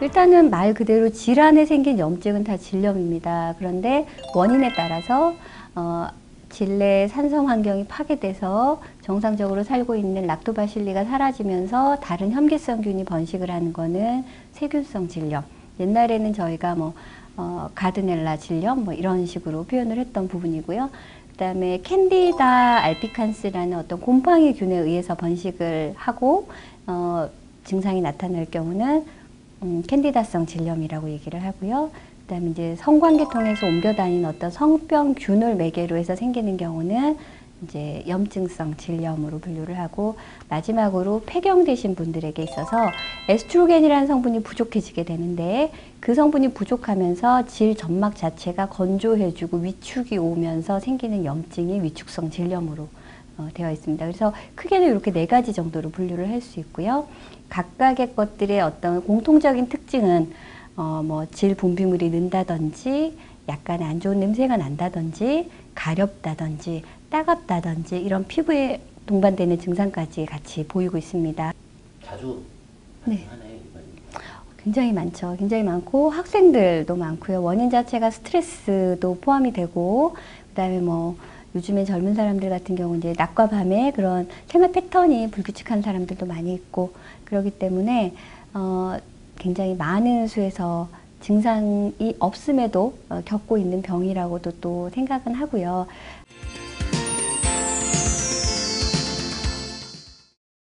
일단은 말 그대로 질환에 생긴 염증은 다 질염입니다. 그런데 원인에 따라서 어, 질내 산성 환경이 파괴돼서 정상적으로 살고 있는 락토바실리가 사라지면서 다른 혐기성균이 번식을 하는 거는 세균성 질염. 옛날에는 저희가 뭐 어, 가드넬라 질염 뭐 이런 식으로 표현을 했던 부분이고요. 그다음에 캔디다 알피칸스라는 어떤 곰팡이균에 의해서 번식을 하고 어, 증상이 나타날 경우는 음, 캔디다성 질염이라고 얘기를 하고요. 그다음에 이제 성관계통에서 옮겨다니는 어떤 성병균을 매개로 해서 생기는 경우는 이제 염증성 질염으로 분류를 하고 마지막으로 폐경 되신 분들에게 있어서 에스트로겐이라는 성분이 부족해지게 되는데 그 성분이 부족하면서 질 점막 자체가 건조해지고 위축이 오면서 생기는 염증이 위축성 질염으로 어, 되어 있습니다. 그래서 크게는 이렇게 네 가지 정도로 분류를 할 수 있고요. 각각의 것들의 어떤 공통적인 특징은 어, 뭐질 분비물이 는다든지 약간 안 좋은 냄새가 난다든지 가렵다든지 따갑다든지 이런 피부에 동반되는 증상까지 같이 보이고 있습니다. 자주 네. 굉장히 많죠. 굉장히 많고 학생들도 많고요. 원인 자체가 스트레스도 포함이 되고 그다음에 뭐 요즘에 젊은 사람들 같은 경우 이제 낮과 밤에 그런 생활 패턴이 불규칙한 사람들도 많이 있고 그렇기 때문에 어 굉장히 많은 수에서 증상이 없음에도 어, 겪고 있는 병이라고도 또 생각은 하고요.